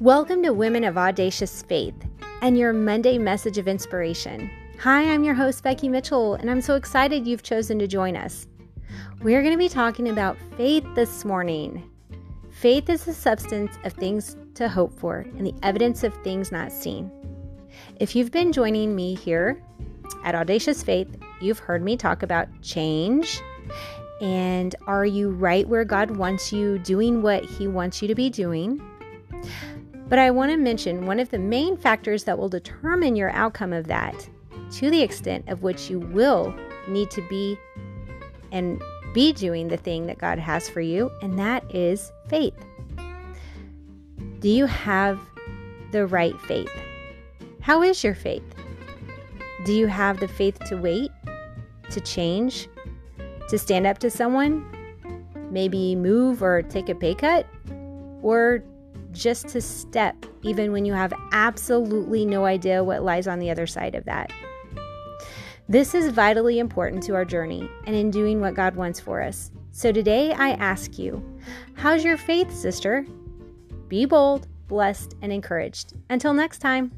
Welcome to Women of Audacious Faith and your Monday message of inspiration. Hi, I'm your host, Becky Mitchell, and I'm so excited you've chosen to join us. We're going to be talking about faith this morning. Faith is the substance of things to hope for and the evidence of things not seen. If you've been joining me here at Audacious Faith, you've heard me talk about change and are you right where God wants you doing what He wants you to be doing? But I want to mention one of the main factors that will determine your outcome of that, to the extent of which you will need to be and be doing the thing that God has for you, and that is faith. Do you have the right faith? How is your faith? Do you have the faith to wait, to change, to stand up to someone, maybe move or take a pay cut, or just to step, even when you have absolutely no idea what lies on the other side of that. This is vitally important to our journey and in doing what God wants for us. So today I ask you, how's your faith, sister? Be bold, blessed, and encouraged. Until next time.